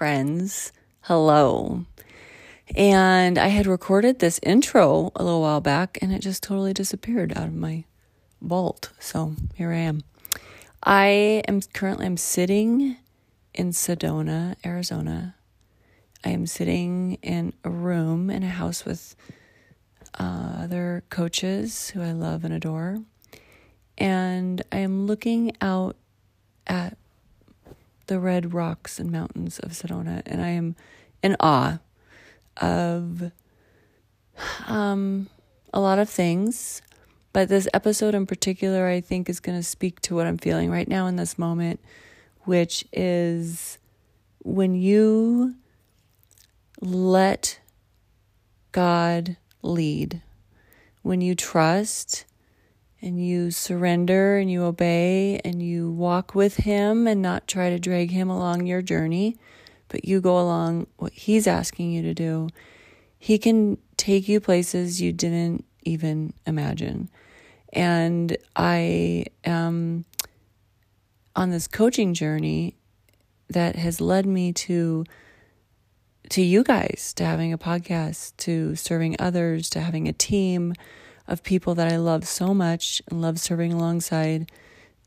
friends. Hello. And I had recorded this intro a little while back and it just totally disappeared out of my vault. So here I am. I am currently I'm sitting in Sedona, Arizona. I am sitting in a room in a house with uh, other coaches who I love and adore. And I am looking out at the red rocks and mountains of Sedona, and I am in awe of um, a lot of things. But this episode in particular, I think, is going to speak to what I'm feeling right now in this moment, which is when you let God lead, when you trust and you surrender and you obey and you walk with Him and not try to drag Him along your journey, but you go along what He's asking you to do, He can take you places you didn't even imagine. And I am on this coaching journey that has led me to to you guys, to having a podcast, to serving others, to having a team of people that I love so much and love serving alongside,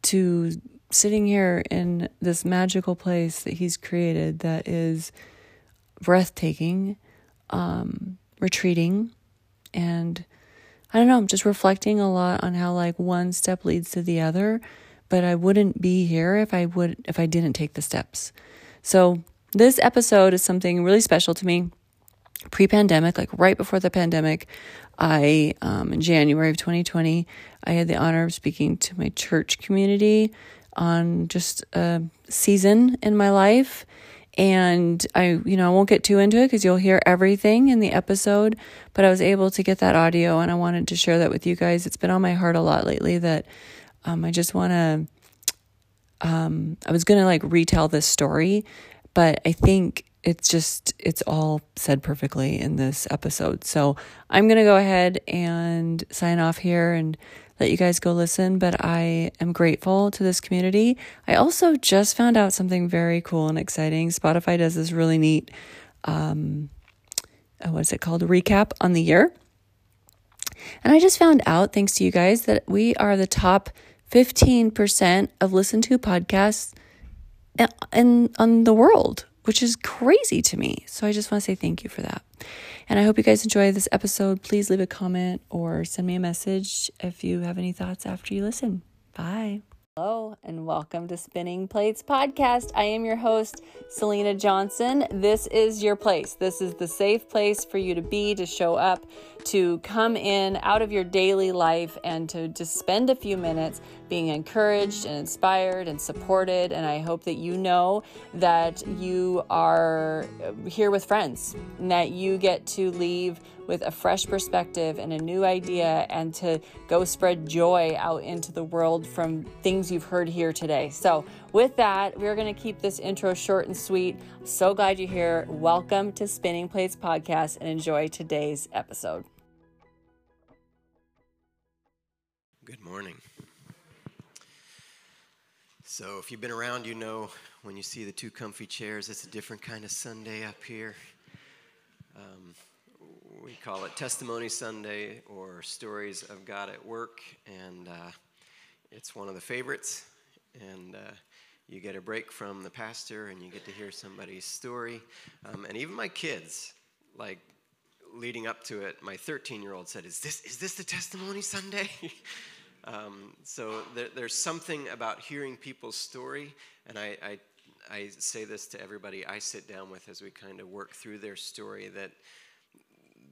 to sitting here in this magical place that He's created that is breathtaking, um, retreating, and I don't know, I'm just reflecting a lot on how like one step leads to the other, but I wouldn't be here if I would if I didn't take the steps. So this episode is something really special to me. Pre-pandemic, like right before the pandemic, I um, in January of 2020, I had the honor of speaking to my church community on just a season in my life and I, you know, I won't get too into it because you'll hear everything in the episode, but I was able to get that audio and I wanted to share that with you guys. It's been on my heart a lot lately that um, I just want to, um, I was going to like retell this story, but I think it's just, it's all said perfectly in this episode. So I'm going to go ahead and sign off here and let you guys go listen, but I am grateful to this community. I also just found out something very cool and exciting. Spotify does this really neat, um, uh, what is it called? Recap on the year. And I just found out, thanks to you guys, that we are the top 15% of listened to podcasts in, in on the world, which is crazy to me. So I just want to say thank you for that. And I hope you guys enjoy this episode. Please leave a comment or send me a message if you have any thoughts after you listen. Bye. Hello, and welcome to Spinning Plates Podcast. I am your host, Selena Johnson. This is your place. This is the safe place for you to be, to show up, to come in out of your daily life, and to just spend a few minutes being encouraged and inspired and supported. And I hope that you know that you are uh, here with friends and that you get to leave with a fresh perspective and a new idea and to go spread joy out into the world from things you've heard here today. So, with that, we're going to keep this intro short and sweet. So glad you're here. Welcome to Spinning Plates Podcast and enjoy today's episode. Good morning. So, if you've been around, you know when you see the two comfy chairs, it's a different kind of Sunday up here. Um, we call it Testimony Sunday or Stories of God at Work, and uh, it's one of the favorites. And uh, you get a break from the pastor, and you get to hear somebody's story. Um, and even my kids, like leading up to it, my 13-year-old said, "Is this is this the Testimony Sunday?" um, so there, there's something about hearing people's story, and I, I I say this to everybody I sit down with as we kind of work through their story that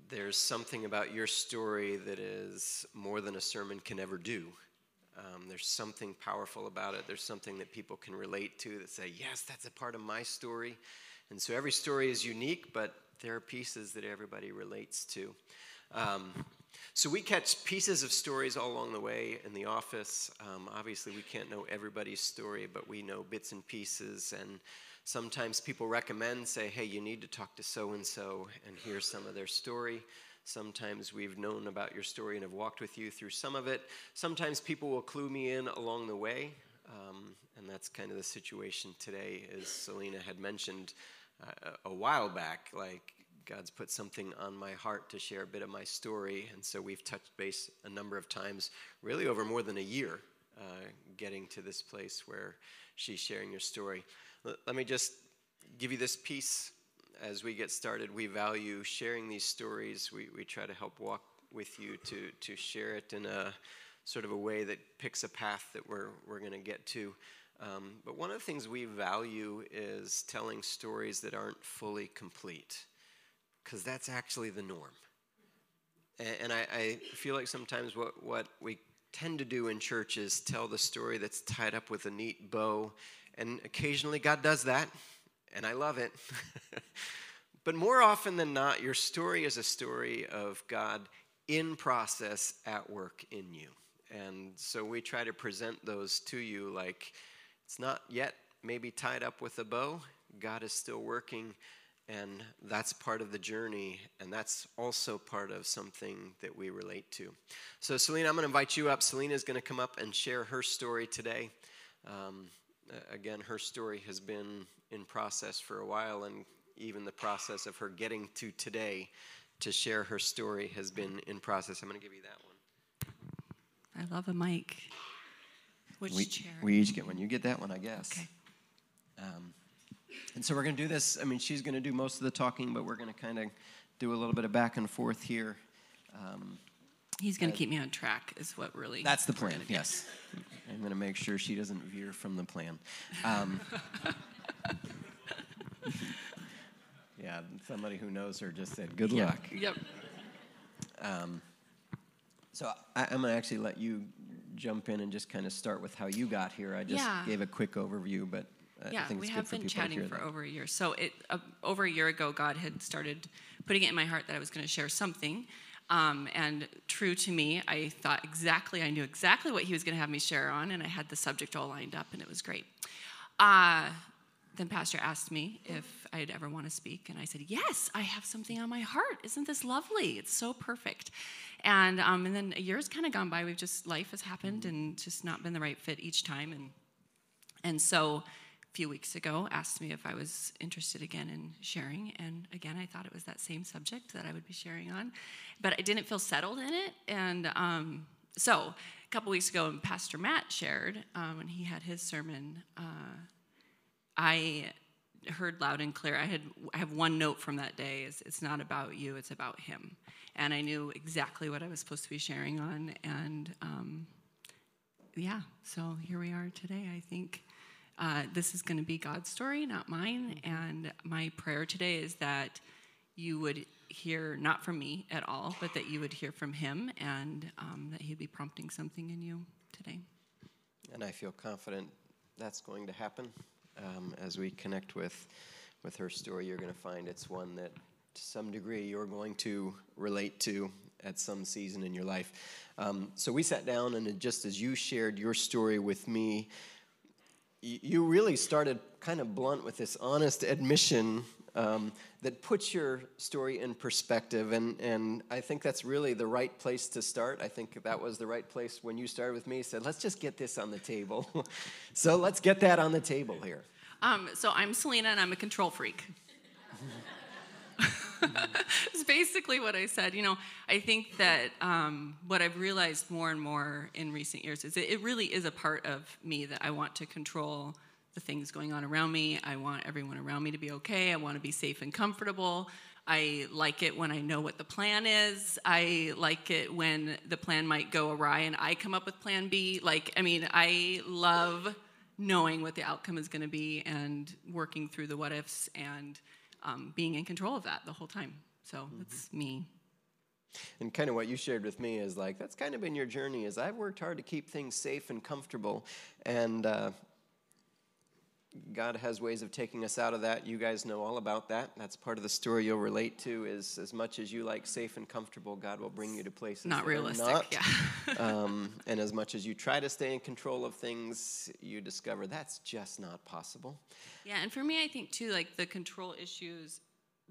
there's something about your story that is more than a sermon can ever do. Um, there's something powerful about it. There's something that people can relate to that say, yes, that's a part of my story. And so every story is unique, but there are pieces that everybody relates to. Um, so we catch pieces of stories all along the way in the office. Um, obviously, we can't know everybody's story, but we know bits and pieces. And Sometimes people recommend, say, hey, you need to talk to so and so and hear some of their story. Sometimes we've known about your story and have walked with you through some of it. Sometimes people will clue me in along the way. Um, and that's kind of the situation today, as Selena had mentioned. A, a while back, like God's put something on my heart to share a bit of my story. And so we've touched base a number of times, really over more than a year, uh, getting to this place where she's sharing your story. L- let me just give you this piece as we get started. We value sharing these stories. We, we try to help walk with you to, to share it in a sort of a way that picks a path that we're, we're going to get to. Um, but one of the things we value is telling stories that aren't fully complete because that's actually the norm. And, and I, I, feel like sometimes what, what we tend to do in church is tell the story that's tied up with a neat bow. And occasionally God does that, and I love it. but more often than not, your story is a story of God in process at work in you. And so we try to present those to you like it's not yet maybe tied up with a bow. God is still working and that's part of the journey, and that's also part of something that we relate to. So, Selena, I'm going to invite you up. Selena is going to come up and share her story today. Um, again, her story has been in process for a while, and even the process of her getting to today to share her story has been in process. I'm going to give you that one. I love a mic. Which we, chair? We each get one. You get that one, I guess. Okay. Um, and so we're going to do this. I mean, she's going to do most of the talking, but we're going to kind of do a little bit of back and forth here. Um, He's going to uh, keep me on track, is what really. That's the plan, yes. I'm going to make sure she doesn't veer from the plan. Um, yeah, somebody who knows her just said, good luck. Yep. Um, so I, am going to actually let you jump in and just kind of start with how you got here. I just yeah. gave a quick overview, but I yeah, we have been chatting for that. over a year. So it uh, over a year ago, God had started putting it in my heart that I was going to share something. Um, and true to me, I thought exactly, I knew exactly what he was going to have me share on, and I had the subject all lined up, and it was great. Uh, then Pastor asked me if I'd ever want to speak, and I said, Yes, I have something on my heart. Isn't this lovely? It's so perfect. And, um, and then a year's kind of gone by. We've just, life has happened and just not been the right fit each time. And, and so a few weeks ago asked me if I was interested again in sharing. And again, I thought it was that same subject that I would be sharing on, but I didn't feel settled in it. And um, so a couple weeks ago, Pastor Matt shared, um, when he had his sermon, uh, I heard loud and clear. I had I have one note from that day is it's not about you, it's about him. And I knew exactly what I was supposed to be sharing on. And um, yeah, so here we are today. I think uh, this is going to be God's story, not mine. And my prayer today is that you would hear not from me at all, but that you would hear from Him and um, that He'd be prompting something in you today. And I feel confident that's going to happen um, as we connect with with her story. You're going to find it's one that, to some degree, you're going to relate to at some season in your life. Um, so we sat down, and just as you shared your story with me, you really started kind of blunt with this honest admission um, that puts your story in perspective. And, and I think that's really the right place to start. I think that was the right place when you started with me, said, let's just get this on the table. so let's get that on the table here. Um, so I'm Selena, and I'm a control freak. it's basically what I said. You know, I think that um, what I've realized more and more in recent years is it really is a part of me that I want to control the things going on around me. I want everyone around me to be okay. I want to be safe and comfortable. I like it when I know what the plan is. I like it when the plan might go awry and I come up with plan B. Like, I mean, I love knowing what the outcome is going to be and working through the what ifs and um, being in control of that the whole time. So mm-hmm. that's me. And kind of what you shared with me is like that's kind of been your journey. Is I've worked hard to keep things safe and comfortable, and uh, God has ways of taking us out of that. You guys know all about that. That's part of the story you'll relate to. Is as much as you like safe and comfortable, God will bring you to places not realistic. Not. Yeah. um, and as much as you try to stay in control of things, you discover that's just not possible. Yeah, and for me, I think too, like the control issues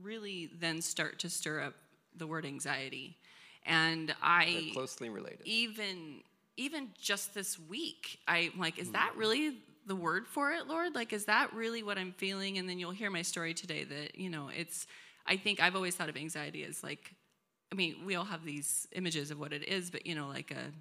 really then start to stir up the word anxiety, and I They're closely related. Even even just this week, I'm like, is that mm. really the word for it, Lord? Like, is that really what I'm feeling? And then you'll hear my story today that, you know, it's, I think I've always thought of anxiety as like, I mean, we all have these images of what it is, but, you know, like a,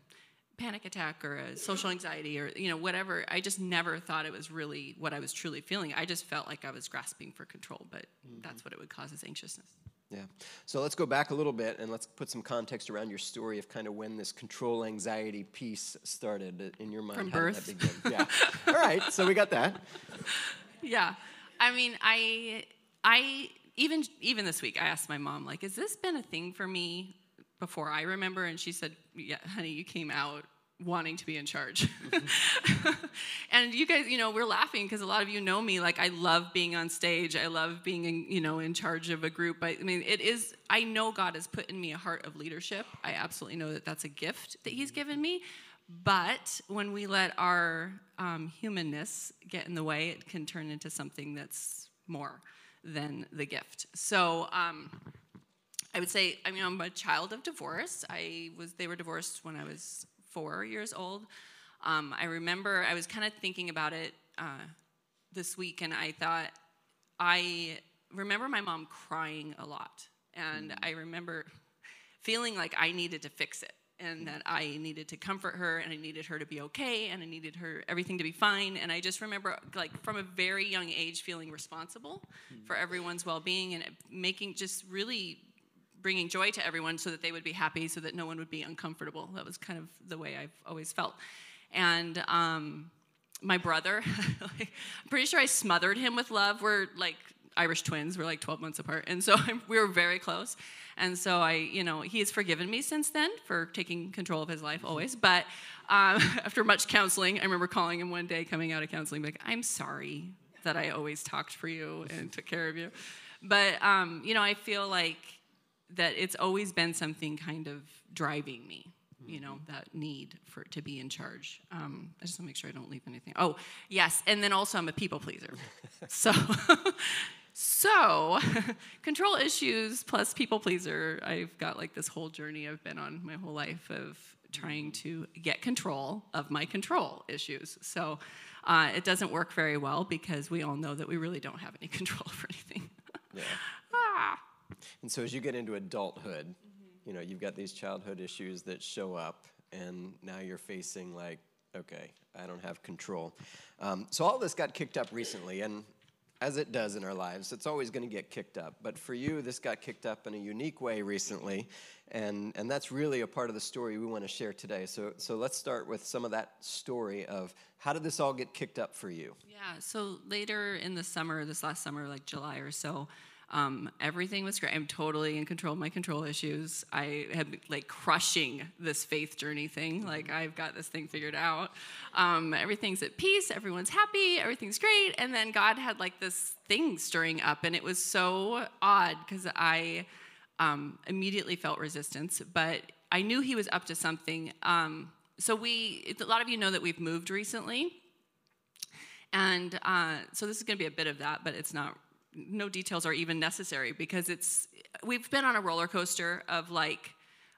panic attack or a social anxiety or you know whatever i just never thought it was really what i was truly feeling i just felt like i was grasping for control but mm-hmm. that's what it would cause is anxiousness yeah. So let's go back a little bit and let's put some context around your story of kind of when this control anxiety piece started uh, in your mind from birth. yeah. All right so we got that. Yeah. I mean i i even even this week i asked my mom like has this been a thing for me before I remember, and she said, "Yeah, honey, you came out wanting to be in charge." and you guys, you know, we're laughing because a lot of you know me. Like, I love being on stage. I love being, in, you know, in charge of a group. I, I mean, it is. I know God has put in me a heart of leadership. I absolutely know that that's a gift that He's given me. But when we let our um, humanness get in the way, it can turn into something that's more than the gift. So. Um, I would say, I mean, I'm a child of divorce. I was, they were divorced when I was four years old. Um, I remember I was kind of thinking about it uh, this week, and I thought, I remember my mom crying a lot. And mm-hmm. I remember feeling like I needed to fix it and that I needed to comfort her and I needed her to be okay and I needed her everything to be fine and I just remember like from a very young age feeling responsible mm-hmm. for everyone's well-being and making just really bringing joy to everyone so that they would be happy, so that no one would be uncomfortable. That was kind of the way I've always felt. And um, my brother, I'm pretty sure I smothered him with love. We're like Irish twins. We're like 12 months apart, and so we were very close. And so I, you know, he has forgiven me since then for taking control of his life always. But um, after much counseling, I remember calling him one day, coming out of counseling, like, "I'm sorry that I always talked for you and took care of you." But um, you know, I feel like that it's always been something kind of driving me you know mm-hmm. that need for to be in charge um, i just want to make sure i don't leave anything oh yes and then also i'm a people pleaser so so control issues plus people pleaser i've got like this whole journey i've been on my whole life of trying mm-hmm. to get control of my control issues so uh, it doesn't work very well because we all know that we really don't have any control over anything yeah. ah. And so as you get into adulthood, mm-hmm. you know, you've got these childhood issues that show up, and now you're facing like, okay, I don't have control. Um, so all this got kicked up recently, and as it does in our lives, it's always going to get kicked up. But for you, this got kicked up in a unique way recently, and, and that's really a part of the story we want to share today. So, so let's start with some of that story of how did this all get kicked up for you? Yeah, so later in the summer, this last summer, like July or so, um, everything was great. I'm totally in control of my control issues. I had like crushing this faith journey thing. Like I've got this thing figured out. Um, everything's at peace. Everyone's happy. Everything's great. And then God had like this thing stirring up, and it was so odd because I um, immediately felt resistance, but I knew He was up to something. Um, so we, a lot of you know that we've moved recently. And uh, so this is going to be a bit of that, but it's not no details are even necessary because it's we've been on a roller coaster of like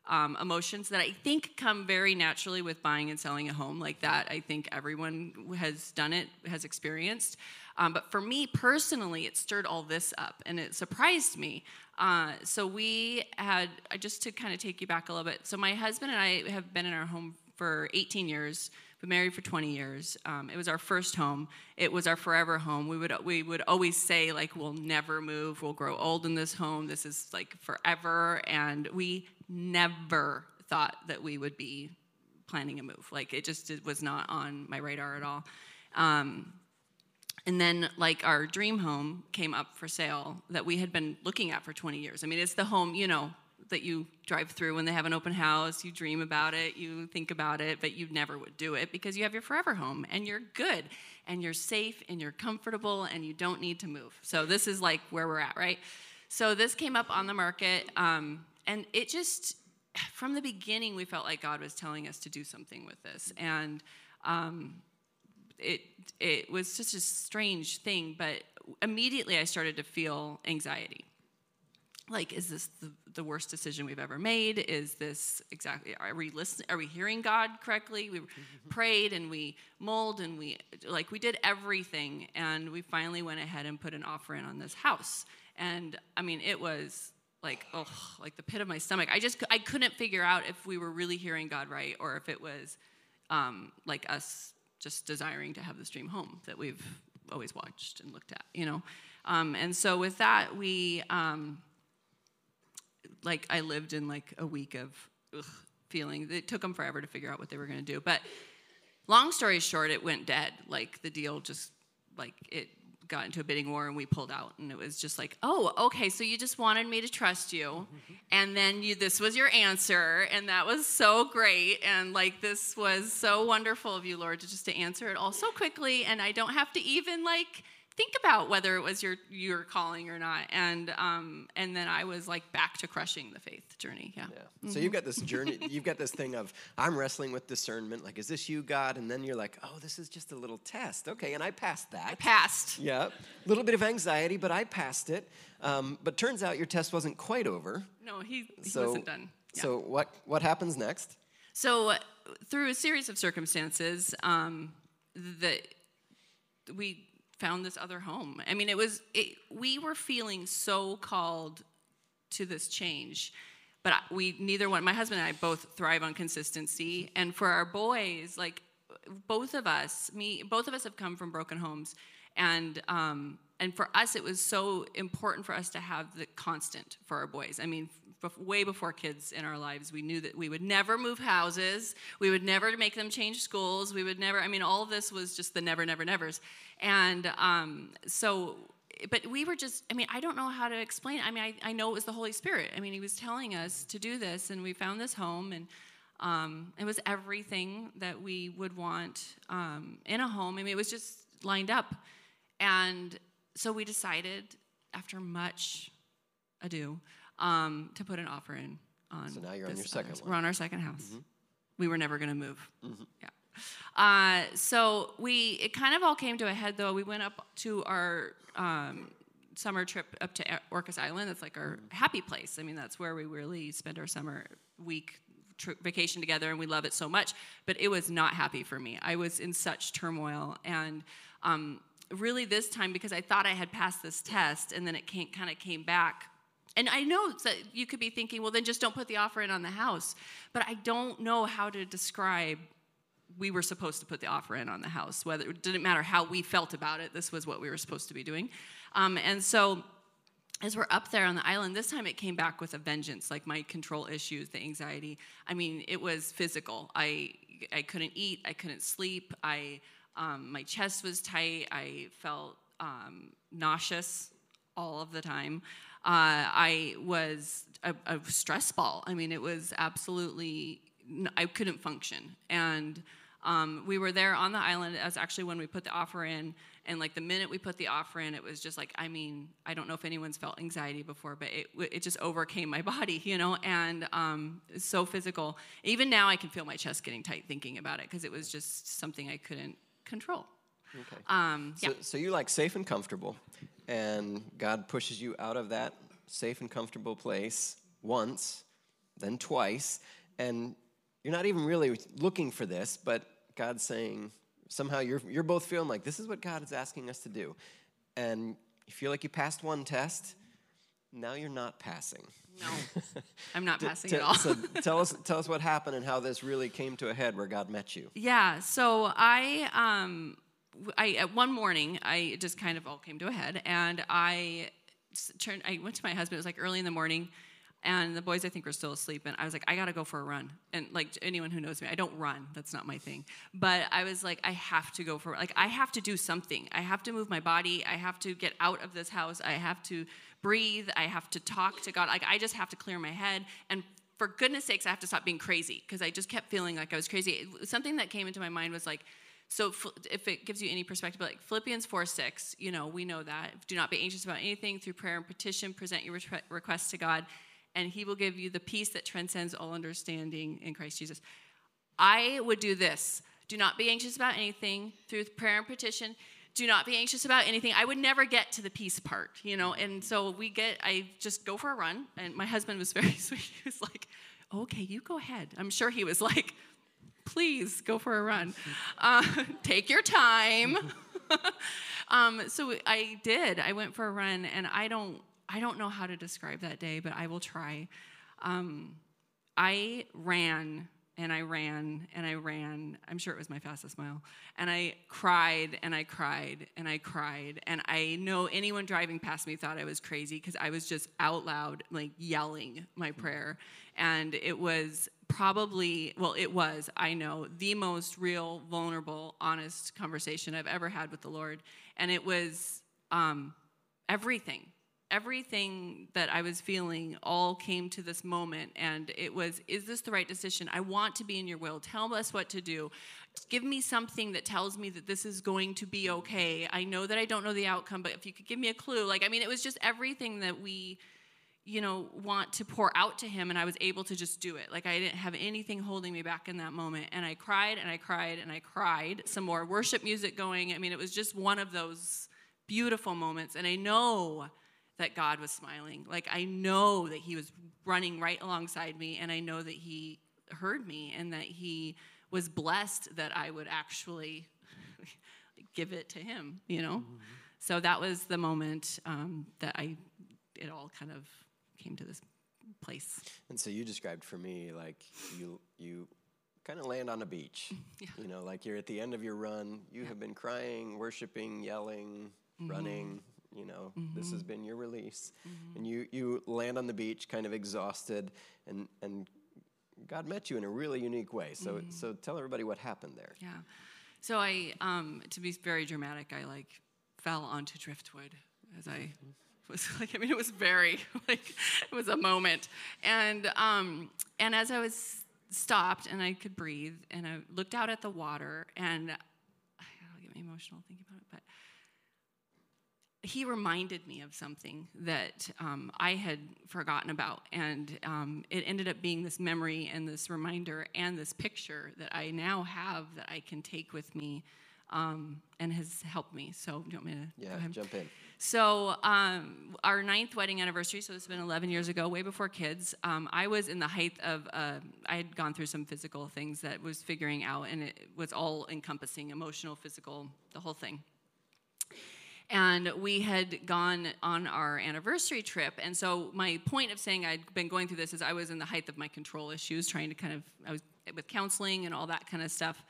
um, emotions that I think come very naturally with buying and selling a home like that. I think everyone has done it, has experienced. Um, but for me personally, it stirred all this up and it surprised me. Uh, so we had, just to kind of take you back a little bit. So my husband and I have been in our home for 18 years been married for 20 years. Um, it was our first home. It was our forever home. We would we would always say like we'll never move. We'll grow old in this home. This is like forever. And we never thought that we would be planning a move. Like it just it was not on my radar at all. Um, and then like our dream home came up for sale that we had been looking at for 20 years. I mean, it's the home you know that you drive through when they have an open house. You dream about it, you think about it, but you never would do it because you have your forever home and you're good and you're safe and you're comfortable and you don't need to move. So this is like where we're at, right? So this came up on the market um, and it just, from the beginning, we felt like God was telling us to do something with this. And um, it, it was just a strange thing, but immediately I started to feel anxiety like is this the, the, worst decision we've ever made? Is this exactly are we listening are we hearing god correctly? We prayed and we mulled and we like we did everything and we finally went ahead and put an offer in on this house. And i mean it was like oh like the pit of my stomach. I just i couldn't figure out if we were really hearing god right or if it was um, like us just desiring to have this dream home that we've always watched and looked at you know? Um, and so with that we um, like I lived in like a week of ugh, feeling. It took them forever to figure out what they were going to do. But long story short, it went dead. Like the deal just like it got into a bidding war and we pulled out and it was just like oh okay so you just wanted me to trust you mm-hmm. and then you this was your answer and that was so great and like this was so wonderful of you lord to just to answer it all so quickly and i don't have to even like think about whether it was your your calling or not and um and then i was like back to crushing the faith journey yeah, yeah. Mm-hmm. so you've got this journey you've got this thing of i'm wrestling with discernment like is this you god? And then you're like oh this is just a little test. Okay and i passed that. I passed. Yeah. A little bit of anxiety but i passed it. Um, but turns out your test wasn't quite over. No he, he so, wasn't done. Yeah. so what what happens next? So through a series of circumstances um, the we found this other home. I mean, it was, it, we were feeling so called to this change. But we neither one, my husband and I both thrive on consistency. And for our boys, like both of us, me, both of us have come from broken homes. And, um, and for us, it was so important for us to have the constant for our boys. I mean, way before kids in our lives, we knew that we would never move houses, we would never make them change schools, we would never, I mean, all of this was just the never, never, nevers. And um, so, but we were just, I mean, I don't know how to explain it. I mean, I, I know it was the Holy Spirit. I mean, He was telling us to do this, and we found this home, and um, it was everything that we would want um, in a home. I mean, it was just lined up. And so we decided, after much ado, um, to put an offer in on. So now you're on your second one. We're on our second house. Mm-hmm. We were never going to move. Mm-hmm. Yeah. Uh, so we it kind of all came to a head though. We went up to our um, summer trip up to Orcas Island. That's like our happy place. I mean, that's where we really spend our summer week vacation together, and we love it so much. But it was not happy for me. I was in such turmoil, and um, really this time because I thought I had passed this test, and then it kind of came back. And I know that you could be thinking, well, then just don't put the offer in on the house. But I don't know how to describe we were supposed to put the offer in on the house. Whether it didn't matter how we felt about it, this was what we were supposed to be doing. Um, and so, as we're up there on the island, this time it came back with a vengeance. Like my control issues, the anxiety. I mean, it was physical. I I couldn't eat. I couldn't sleep. I um, my chest was tight. I felt um, nauseous all of the time. Uh, I was a, a stress ball. I mean, it was absolutely I couldn't function and um, we were there on the island as actually when we put the offer in and like the minute we put the offer in it was just like i mean i don't know if anyone's felt anxiety before but it, it just overcame my body you know and um, it's so physical. Even now i can feel my chest getting tight thinking about it because it was just something i couldn't control. Okay. Um, yeah. so, so you're like safe and comfortable and god pushes you out of that safe and comfortable place once then twice and you're not even really looking for this, but God's saying, somehow you're, you're both feeling like this is what God is asking us to do. And you feel like you passed one test, now you're not passing. No, I'm not passing at all. so tell us, tell us what happened and how this really came to a head where God met you. Yeah, so I, um, I at one morning, I just kind of all came to a head, and I turned. I went to my husband. It was like early in the morning and the boys I think were still asleep. And I was like I got to go for a run. And like anyone who knows me I don't run. That's not my thing. But I was like I have to go for like I have to do something. I have to move my body. I have to get out of this house. I have to breathe. I have to talk to God. Like I just have to clear my head. And for goodness sakes I have to stop being crazy because I just kept feeling like I was crazy. Something that came into my mind was like so if it gives you any perspective, like Philippians 4 6, you know, we know that. Do not be anxious about anything. Through prayer and petition, present your requests to God and he will give you the peace that transcends all understanding in Christ Jesus. I would do this. Do not be anxious about anything through prayer and petition. do not be anxious about anything. I would never get to the peace part, you know. And so we get, I just go for a run. And my husband was very sweet. He was like, okay, you go ahead. I'm sure he was like, please go for a run. Uh, take your time. um, so I did. I went for a run, and I don't, I don't know how to describe that day, but I will try. Um, I ran and I ran and I ran. I'm sure it was my fastest mile. And I cried and I cried and I cried. And I know anyone driving past me thought I was crazy because I was just out loud, like yelling my prayer. And it was probably, well, it was, I know, the most real, vulnerable, honest conversation I've ever had with the Lord. And it was um, everything everything that I was feeling all came to this moment. And it was, is this the right decision? I want to be in your will. Tell us what to do. Give me something that tells me that this is going to be okay. I know that I don't know the outcome, but if you could give me a clue. Like, I mean, it was just everything that we you know, want to pour out to him, and I was able to just do it. Like I didn't have anything holding me back in that moment. And I cried and I cried and I cried. Some more worship music going. I mean, it was just one of those beautiful moments. And I know that God was smiling. Like I know that He was running right alongside me, and I know that He heard me and that He was blessed that I would actually give it to Him, you know? Mm-hmm. So that was the moment um, that I, it all kind of came to this place. And so you described for me like you, you, kind of land on a beach. Yeah. You know, like you're at the end of your run. You yeah. have been crying, worshiping, yelling, mm-hmm. running, you know mm-hmm. this has mm-hmm. been your release mm-hmm. and you you land on the beach kind of exhausted and and god met you in a really unique way so mm-hmm. so tell everybody what happened there yeah so i um to be very dramatic i like fell onto driftwood as i was like i mean it was very like it was a moment and um and as i was stopped and i could breathe and i looked out at the water and i'll get me emotional thinking about it but he reminded me of something that um, I had forgotten about. And um, it ended up being this memory and this reminder and this picture that I now have that I can take with me um, and has helped me. So, do you want me to? Yeah, jump in. So, um, our ninth wedding anniversary, so this has been 11 years ago, way before kids. Um, I was in the height of, uh, I had gone through some physical things that was figuring out, and it was all encompassing emotional, physical, the whole thing and we had gone on our anniversary trip. And so my point of saying i'd been going through this is i was in the height of my control issues trying to kind of i was with counseling and all that kind of stuff.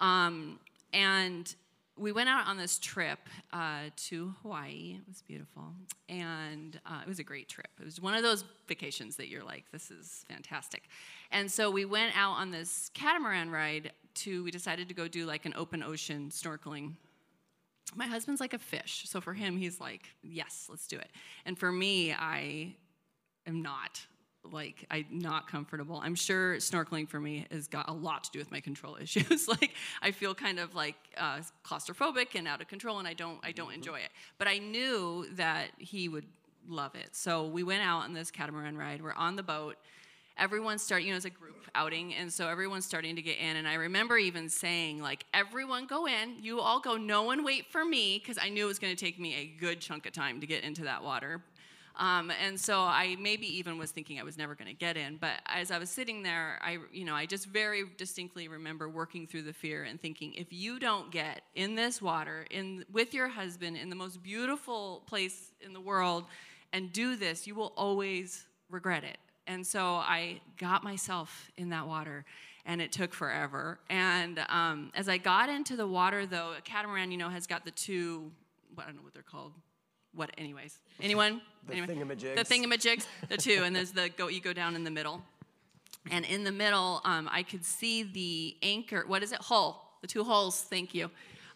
Um, and we went out on this trip uh, to hawaii. It was beautiful. And uh, it was a great trip. It was one of those vacations that you're like this is fantastic. And so we went out on this catamaran ride to we decided to go do like an open ocean snorkeling my husband's like a fish. So for him, he's like, yes, let's do it. And for me, I am not like i'm not comfortable i'm sure snorkeling for me has got a lot to do with my control issues like i feel kind of like uh, claustrophobic and out of control and i don't i don't mm-hmm. enjoy it but i knew that he would love it so we went out on this catamaran ride we're on the boat everyone's starting, you know, it's a group outing, and so everyone's starting to get in. And I remember even saying, like, everyone go in, you all go, no one wait for me, because I knew it was going to take me a good chunk of time to get into that water. Um, and so I maybe even was thinking I was never going to get in. But as I was sitting there, I, you know, I just very distinctly remember working through the fear and thinking, if you don't get in this water, in with your husband, in the most beautiful place in the world, and do this, you will always regret it. And so I got myself in that water, and it took forever. And um, as I got into the water, though, a catamaran, you know, has got the two, I don't know what they're called. What, anyways? Anyone? the anyway, thingamajigs. The thingamajigs, the two, and there's the go. You go down in the middle, and in the middle, um, I could see the anchor. What is it? Hull. The two hulls. Thank you.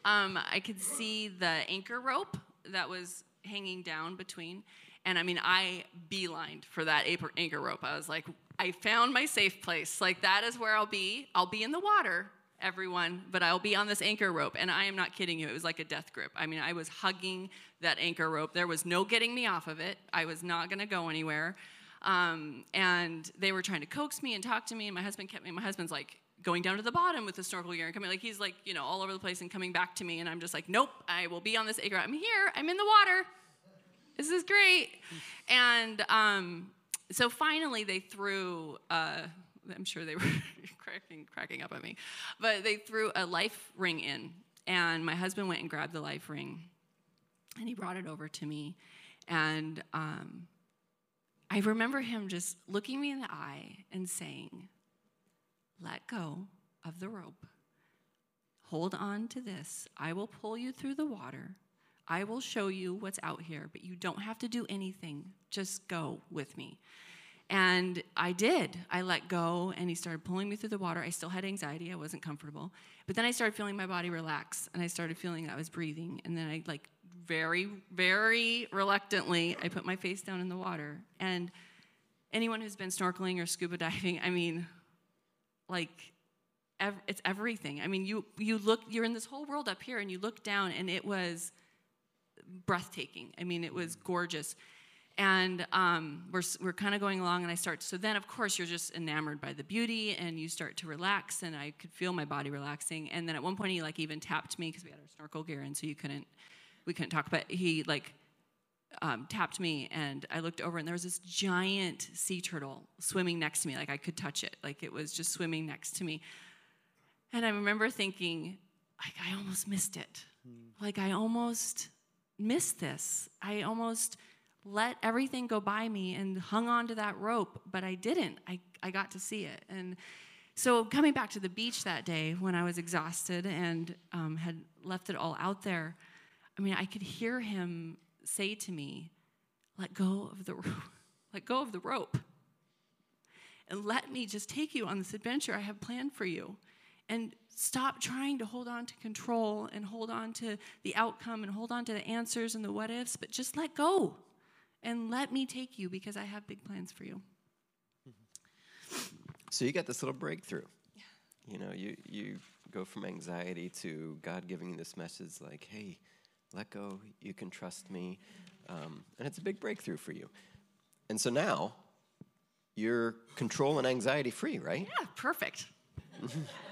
Um, I could see the anchor rope that was hanging down between, and I mean, I beelined for that anchor rope. I was like, I found my safe place. Like, that is where I'll be. I'll be in the water, everyone, but I'll be on this anchor rope. And I am not kidding you. It was like a death grip. I mean, I was hugging that anchor rope. There was no getting me off of it. I was not going to go anywhere. Um, and they were trying to coax me and talk to me. And my husband kept me. My husband's like, going down to the bottom with the snorkel gear and coming like he's like you know all over the place and coming back to me and i'm just like nope i will be on this acre i'm here i'm in the water this is great and um, so finally they threw uh, i'm sure they were cracking, cracking up at me but they threw a life ring in and my husband went and grabbed the life ring and he brought it over to me and um, i remember him just looking me in the eye and saying let go of the rope. Hold on to this. I will pull you through the water. I will show you what's out here, but you don't have to do anything. Just go with me. And I did. I let go, and he started pulling me through the water. I still had anxiety. I wasn't comfortable. But then I started feeling my body relax, and I started feeling I was breathing. And then I, like, very, very reluctantly, I put my face down in the water. And anyone who's been snorkeling or scuba diving, I mean, like ev- it's everything. I mean, you you look you're in this whole world up here and you look down and it was breathtaking. I mean, it was gorgeous. And um, we're, we're kind of going along, and I start. So then, of course, you're just enamored by the beauty, and you start to relax. And I could feel my body relaxing. And then at one point, he like even tapped me because we had our snorkel gear, and so you couldn't, we couldn't talk. But he like um, tapped me and I looked over and there was this giant sea turtle swimming next to me. Like I could touch it. Like it was just swimming next to me. And I remember thinking, like, I almost missed it. Mm. Like I almost missed this. I almost let everything go by me and hung on to that rope, but I didn't. I, I got to see it. And so coming back to the beach that day when I was exhausted and um, had left it all out there, I mean, I could hear him say to me, let go of the let go of the rope. And let me just take you on this adventure I have planned for you. And stop trying to hold on to control and hold on to the outcome and hold on to the answers and the what ifs, but just let go and let me take you because I have big plans for you. So you got this little breakthrough. Yeah. You know, you, you go from anxiety to God giving you this message like, hey, let go, you can trust me. Um, and it's a big breakthrough for you. And so now you're control and anxiety free, right? Yeah, perfect.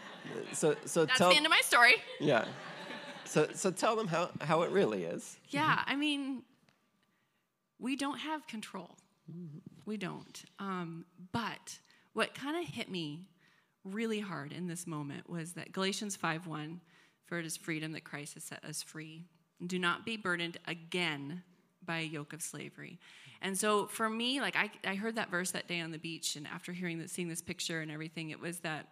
so, so That's tell, the end of my story. Yeah. So, so tell them how, how it really is. Yeah, I mean, we don't have control. We don't. Um, but what kind of hit me really hard in this moment was that Galatians 5:1, for it is freedom that Christ has set us free. Do not be burdened again by a yoke of slavery. And so for me, like I, I heard that verse that day on the beach, and after hearing that, seeing this picture and everything, it was that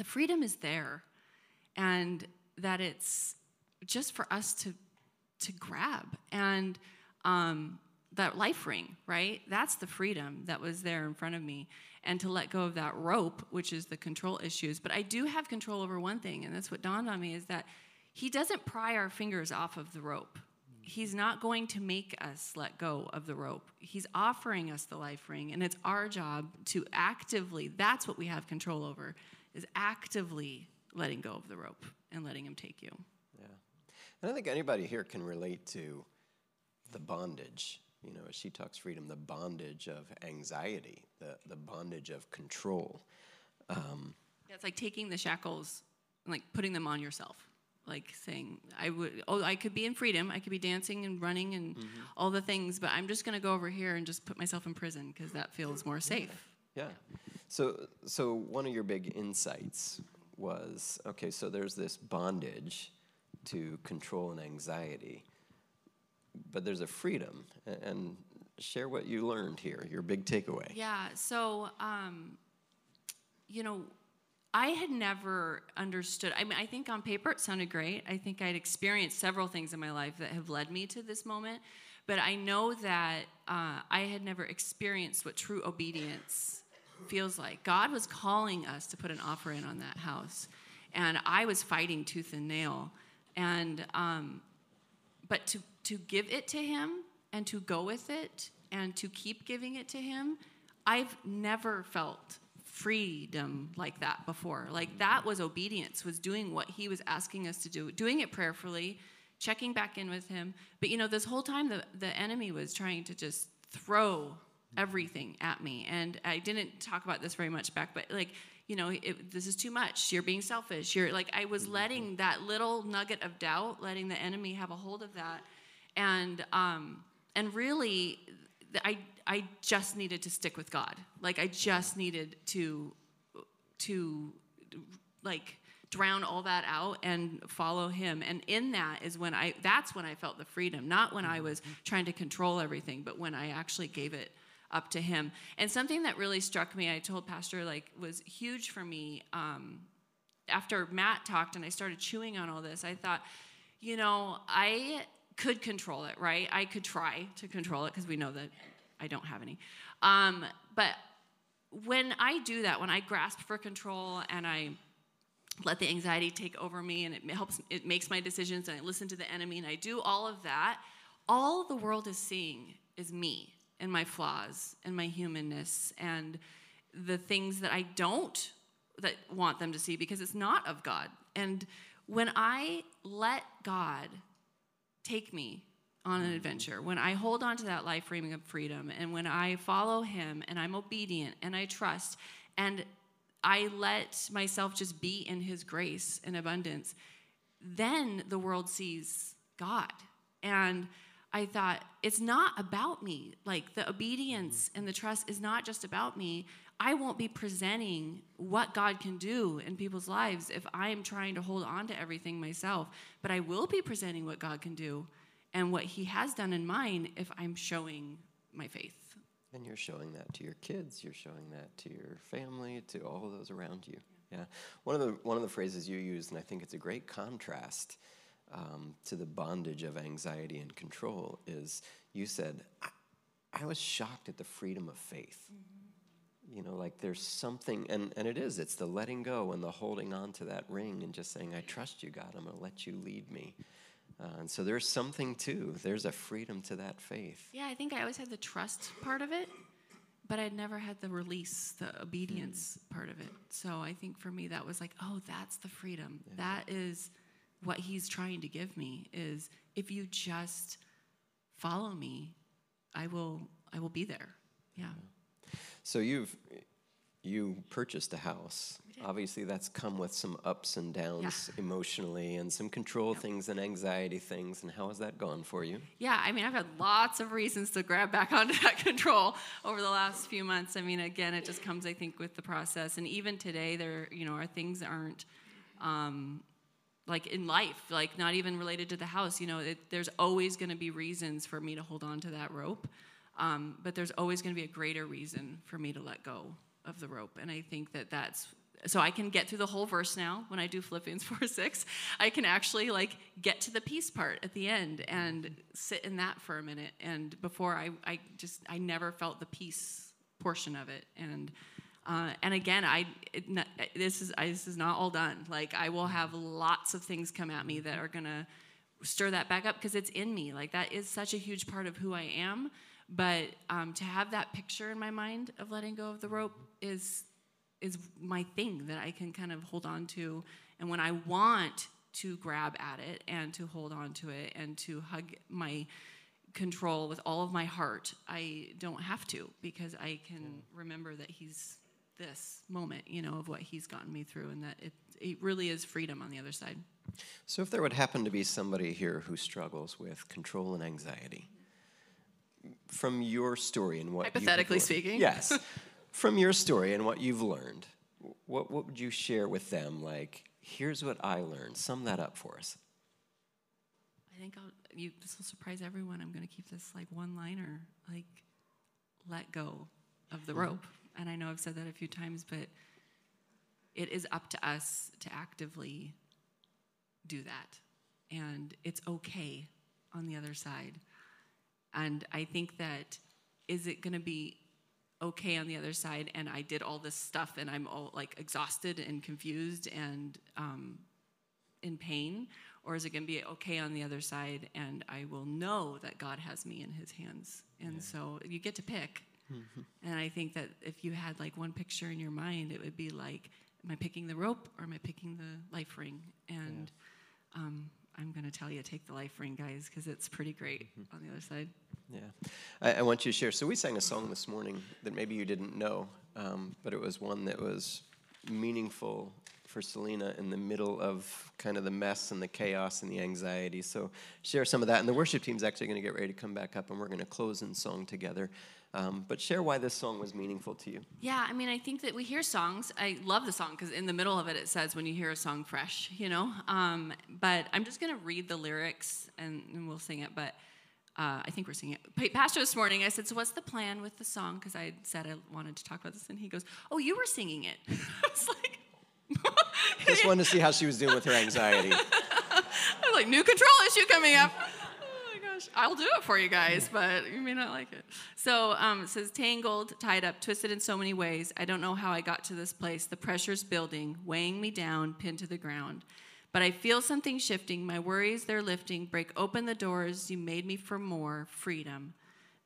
the freedom is there, and that it's just for us to to grab. And um, that life ring, right? That's the freedom that was there in front of me. And to let go of that rope, which is the control issues. But I do have control over one thing, and that's what dawned on me is that he doesn't pry our fingers off of the rope. He's not going to make us let go of the rope. He's offering us the life ring, and it's our job to actively, that's what we have control over, is actively letting go of the rope and letting him take you. Yeah. And I think anybody here can relate to the bondage. You know, as she talks freedom, the bondage of anxiety, the, the bondage of control. Um, yeah, it's like taking the shackles and like putting them on yourself like saying i would oh i could be in freedom i could be dancing and running and mm-hmm. all the things but i'm just going to go over here and just put myself in prison because that feels more safe yeah so so one of your big insights was okay so there's this bondage to control and anxiety but there's a freedom and share what you learned here your big takeaway yeah so um, you know I had never understood. I mean, I think on paper it sounded great. I think I'd experienced several things in my life that have led me to this moment. But I know that uh, I had never experienced what true obedience feels like. God was calling us to put an offer in on that house. And I was fighting tooth and nail. And, um, but to, to give it to Him and to go with it and to keep giving it to Him, I've never felt freedom like that before. Like that was obedience, was doing what he was asking us to do, doing it prayerfully, checking back in with him. But you know, this whole time the, the enemy was trying to just throw everything at me. And I didn't talk about this very much back, but like, you know, it, this is too much. You're being selfish. You're like, I was letting that little nugget of doubt, letting the enemy have a hold of that. And, um, and really, I, I just needed to stick with God. Like, I just needed to, to, like, drown all that out and follow him and in that is when i that's when i felt the freedom not when i was trying to control everything but when i actually gave it up to him. And something that really struck me i told pastor like was huge for me um, after matt talked and i started chewing on all this i thought you know i could control it right? I could try to control it because we know that i don't have any. Um, but when i do that when i grasp for control and i let the anxiety take over me and it helps it makes my decisions and i listen to the enemy and i do all of that all the world is seeing is me and my flaws and my humanness and the things that i don't that want them to see because it's not of god and when i let god take me on an mm. adventure when i hold on to that life framing of freedom and when i follow him and i'm obedient and i trust and I let myself just be in His grace and abundance, then the world sees God. And I thought, it's not about me. Like the obedience mm-hmm. and the trust is not just about me. I won't be presenting what God can do in people's lives if I am trying to hold on to everything myself. But I will be presenting what God can do and what He has done in mine if I'm showing my faith. And you're showing that to your kids. You're showing that to your family, to all of those around you. Yeah. One of the one of the phrases you used, and I think it's a great contrast um, to the bondage of anxiety and control, is you said, "I, I was shocked at the freedom of faith." Mm-hmm. You know, like there's something, and and it is. It's the letting go and the holding on to that ring and just saying, "I trust you, God. I'm going to let you lead me." Uh, and so there's something too. There's a freedom to that faith. Yeah, I think I always had the trust part of it, but I'd never had the release, the obedience mm. part of it. So I think for me that was like, oh, that's the freedom. Yeah. That is what he's trying to give me is if you just follow me, I will I will be there. Yeah. So you've you purchased a house. Obviously, that's come with some ups and downs yeah. emotionally and some control yep. things and anxiety things. And how has that gone for you? Yeah, I mean, I've had lots of reasons to grab back onto that control over the last few months. I mean, again, it just comes, I think, with the process. And even today, there, you know, our things aren't. Um, like in life, like not even related to the house, you know, it, there's always going to be reasons for me to hold on to that rope, um, but there's always going to be a greater reason for me to let go of the rope. And I think that that's so I can get through the whole verse now when I do Philippians 4 6. I can actually like get to the peace part at the end and sit in that for a minute. And before I, I just, I never felt the peace portion of it. And, uh, and again, I, it, this, is, I, this is not all done. Like, I will have lots of things come at me that are going to stir that back up because it's in me. Like, that is such a huge part of who I am. But um, to have that picture in my mind of letting go of the rope is is my thing that I can kind of hold on to. And when I want to grab at it and to hold on to it and to hug my control with all of my heart, I don't have to because I can remember that He's this moment, you know, of what He's gotten me through and that it, it really is freedom on the other side. So, if there would happen to be somebody here who struggles with control and anxiety, from your story and what hypothetically speaking, yes, from your story and what you've learned, what, what would you share with them? Like, here's what I learned. Sum that up for us. I think I'll, you, this will surprise everyone. I'm going to keep this like one liner, like, let go of the mm-hmm. rope. And I know I've said that a few times, but it is up to us to actively do that. And it's okay on the other side. And I think that is it going to be okay on the other side and I did all this stuff and I'm all like exhausted and confused and um, in pain? Or is it going to be okay on the other side and I will know that God has me in his hands? And yeah. so you get to pick. Mm-hmm. And I think that if you had like one picture in your mind, it would be like, am I picking the rope or am I picking the life ring? And yeah. um, I'm going to tell you, take the life ring, guys, because it's pretty great mm-hmm. on the other side. Yeah. I, I, want you to share. So, we sang a song this morning that maybe you didn't know, um, but it was one that was meaningful for Selena in the middle of kind of the mess and the chaos and the anxiety. So share some of that. And the worship team's actually going to get ready to come back up and we're going to close in song together. Um, but share why this song was meaningful to you. Yeah, I mean, I think that we hear songs. I love the song because in the middle of it, it says when you hear a song fresh, you know. Um, but I'm just going to read the lyrics and, and, we'll sing it. But uh, I think we're singing it. Pastor this morning, I said, So what's the plan with the song? Because I said I wanted to talk about this. And he goes, Oh, you were singing it. I was like, Just wanted to see how she was doing with her anxiety. I was like, New control issue coming up. I'll do it for you guys, but you may not like it. So um, it says, tangled, tied up, twisted in so many ways. I don't know how I got to this place. The pressure's building, weighing me down, pinned to the ground. But I feel something shifting. My worries, they're lifting. Break open the doors. You made me for more freedom.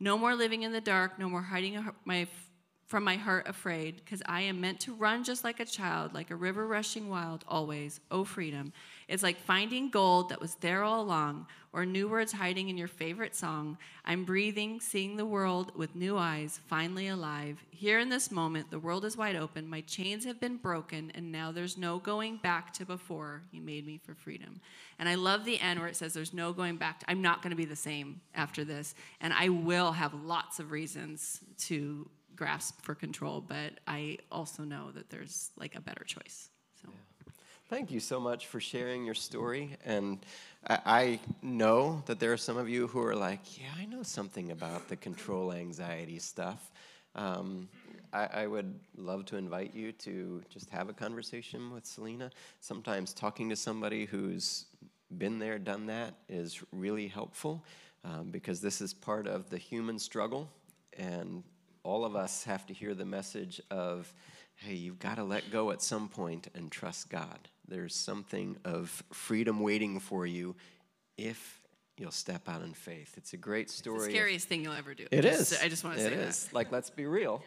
No more living in the dark. No more hiding my from my heart afraid, because I am meant to run just like a child, like a river rushing wild, always. Oh, freedom. It's like finding gold that was there all along, or new words hiding in your favorite song. I'm breathing, seeing the world with new eyes, finally alive. Here in this moment, the world is wide open. My chains have been broken, and now there's no going back to before you made me for freedom. And I love the end where it says there's no going back. To, I'm not going to be the same after this, and I will have lots of reasons to grasp for control, but I also know that there's like a better choice. Thank you so much for sharing your story. And I, I know that there are some of you who are like, yeah, I know something about the control anxiety stuff. Um, I, I, would love to invite you to just have a conversation with Selena. Sometimes talking to somebody who's been there, done that is really helpful um, because this is part of the human struggle. And all of us have to hear the message of, hey, you've got to let go at some point and trust God. There's something of freedom waiting for you if you'll step out in faith. It's a great story. It's the scariest thing you'll ever do. It just, is. I just want to it say is. that. Like, let's be real.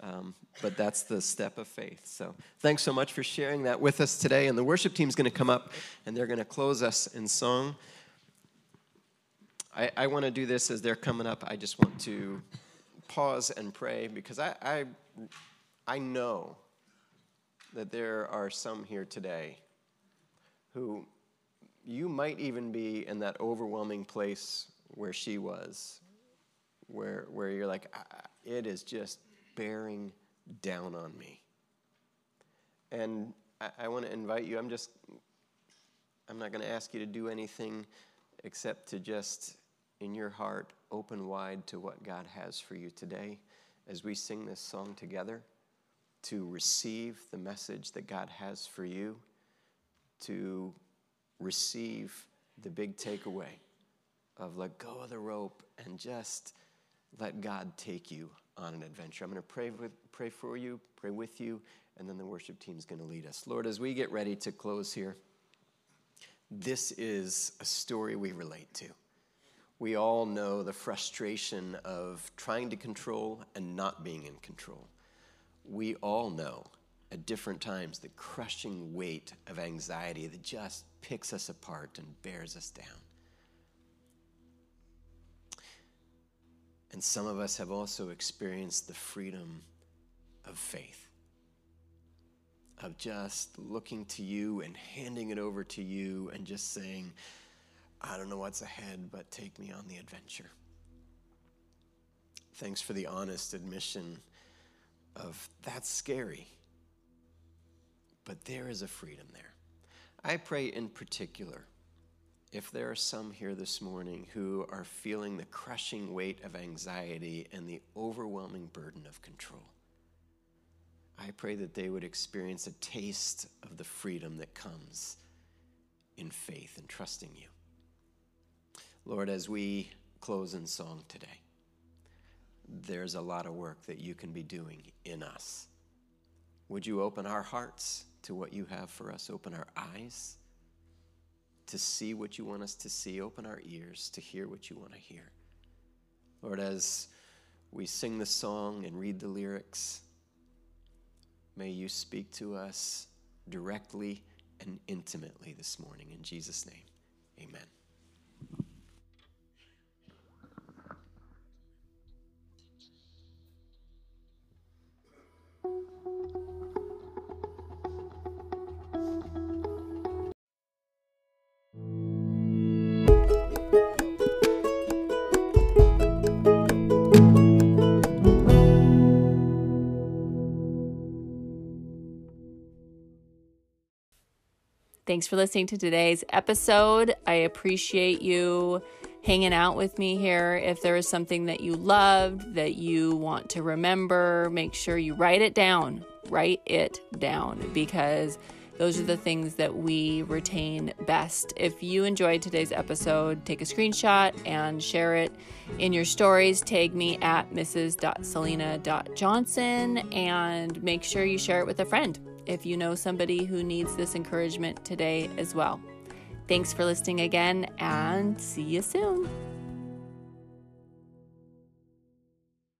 Um, but that's the step of faith. So thanks so much for sharing that with us today. And the worship team's going to come up and they're going to close us in song. I, I want to do this as they're coming up. I just want to pause and pray because I, I, I know that there are some here today who you might even be in that overwhelming place where she was, where, where you're like, it is just bearing down on me. And I, I want to invite you, I'm just, I'm not going to ask you to do anything except to just in your heart open wide to what God has for you today as we sing this song together, to receive the message that God has for you, to receive the big takeaway of let go of the rope and just let God take you on an adventure. I'm going to pray, with, pray for you, pray with you, and then the worship team is going to lead us. Lord, as we get ready to close here, this is a story we relate to we all know the frustration of trying to control and not being in control. We all know at different times the crushing weight of anxiety that just picks us apart and bears us down. And some of us have also experienced the freedom of faith, of just looking to you and handing it over to you and just saying, I don't know what's ahead, but take me on the adventure. Thanks for the honest admission of that's scary, but there is a freedom there. I pray in particular if there are some here this morning who are feeling the crushing weight of anxiety and the overwhelming burden of control. I pray that they would experience a taste of the freedom that comes in faith and trusting you. Lord, as we close in song today, there's a lot of work that you can be doing in us. Would you open our hearts to what you have for us? Open our eyes to see what you want us to see. Open our ears to hear what you want to hear. Lord, as we sing the song and read the lyrics, may you speak to us directly and intimately this morning. In Jesus' name, amen. Thanks for listening to today's episode. I appreciate you hanging out with me here. If there is something that you loved, that you want to remember, make sure you write it down. Write it down because those are the things that we retain best. If you enjoyed today's episode, take a screenshot and share it in your stories. Tag me at mrs.selena.johnson and make sure you share it with a friend if you know somebody who needs this encouragement today as well. Thanks for listening again and see you soon.